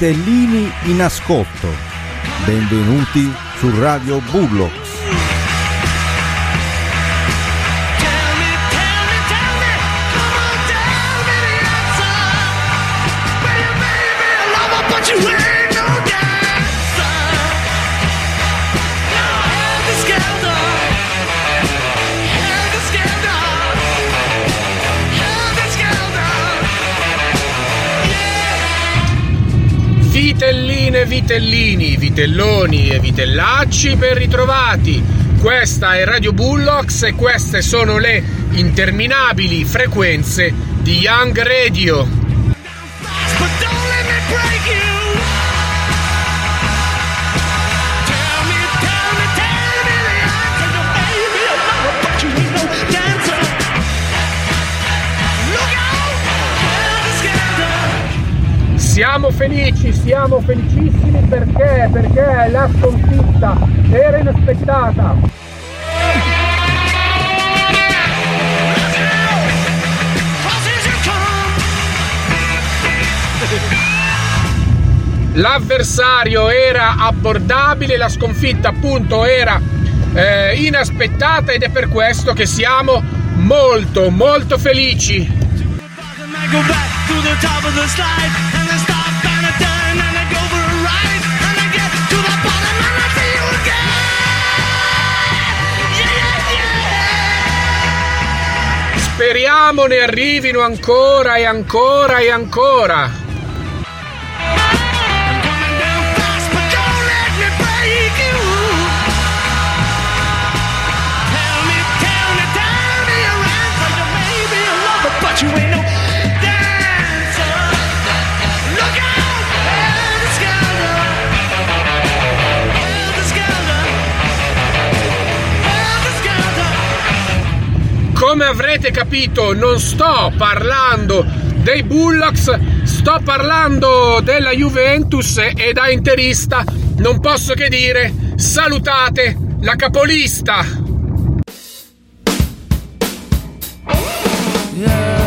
Vitellini in ascolto. Benvenuti su Radio Bullocks. Vitelline, vitellini, vitelloni e vitellacci ben ritrovati. Questa è Radio Bullocks e queste sono le interminabili frequenze di Young Radio. Siamo felici, siamo felicissimi perché? Perché la sconfitta era inaspettata. L'avversario era abbordabile, la sconfitta appunto era eh, inaspettata ed è per questo che siamo molto molto felici. Speriamo ne arrivino ancora e ancora e ancora. Come avrete capito, non sto parlando dei Bullocks, sto parlando della Juventus e da interista non posso che dire salutate la capolista. think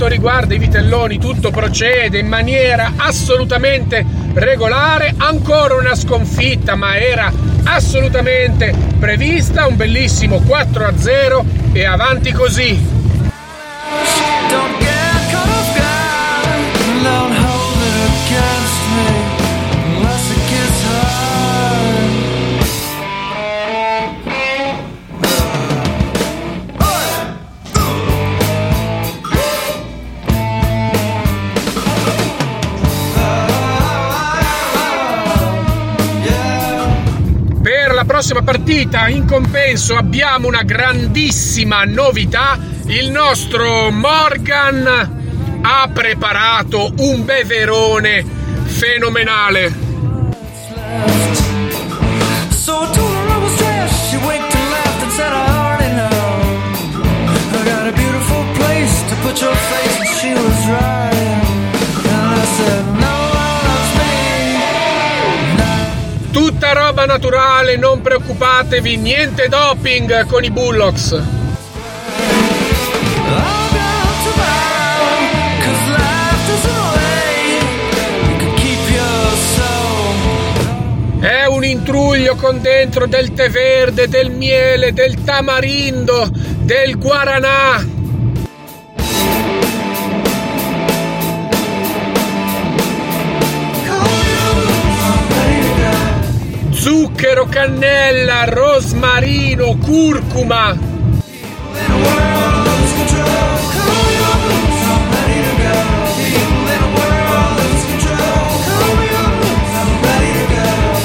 quanto riguarda i vitelloni, tutto procede in maniera assolutamente regolare. Ancora una sconfitta, ma era assolutamente prevista. Un bellissimo 4 a 0 e avanti così. Don't get caught off guard. Don't hold it against prossima partita, in compenso, abbiamo una grandissima novità. Il nostro Morgan ha preparato un beverone fenomenale. So naturale, non preoccupatevi, niente doping con i Bullocks. È un intruglio con dentro del tè verde, del miele, del tamarindo, del guaranà.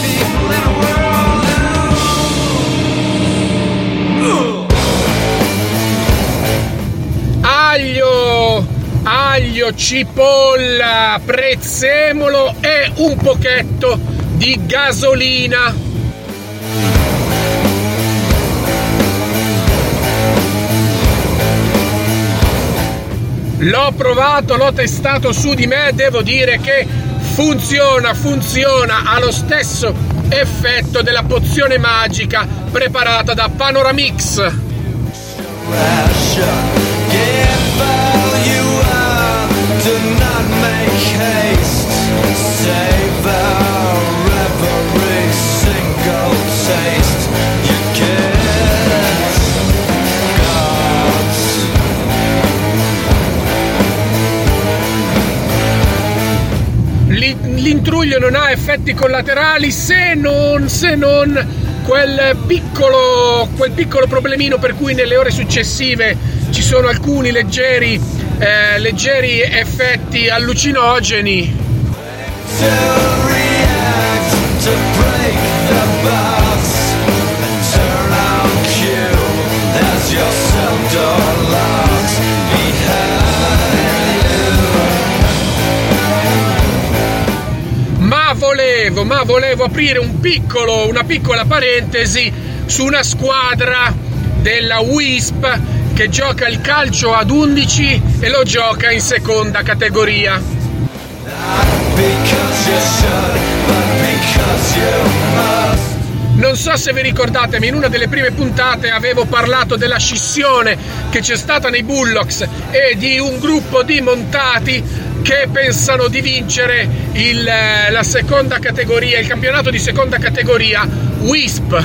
People in a world Aglio, aglio, cipolla, prezzemolo e un pochetto di gasolina. L'ho provato, l'ho testato su di me, devo dire che funziona, funziona, ha lo stesso effetto della pozione magica preparata da Panoramix. ration. L'intruglio non ha effetti collaterali se non, se non quel piccolo, quel piccolo problemino per cui nelle ore successive ci sono alcuni leggeri, eh, leggeri effetti allucinogeni. Volevo, ma volevo aprire un piccolo, una piccola parentesi su una squadra della WISP che gioca il calcio ad 11 e lo gioca in seconda categoria. Non so se vi ricordate, ma in una delle prime puntate avevo parlato della scissione che c'è stata nei Bullocks e di un gruppo di montati che pensano di vincere il, eh, la seconda categoria, il campionato di seconda categoria WISP.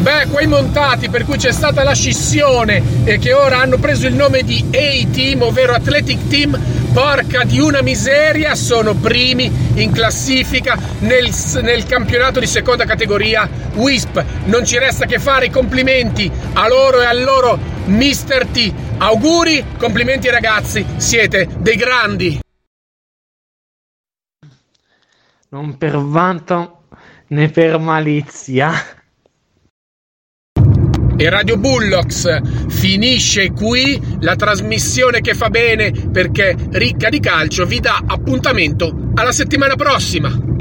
Beh, quei montati per cui c'è stata la scissione e che ora hanno preso il nome di A-Team, ovvero Athletic Team, porca di una miseria, sono primi in classifica nel, nel campionato di seconda categoria WISP. Non ci resta che fare i complimenti a loro e al loro Mr. T. Auguri, complimenti ragazzi, siete dei grandi. non per vanto né per malizia. E Radio Bullocks finisce qui la trasmissione che fa bene perché ricca di calcio vi dà appuntamento alla settimana prossima.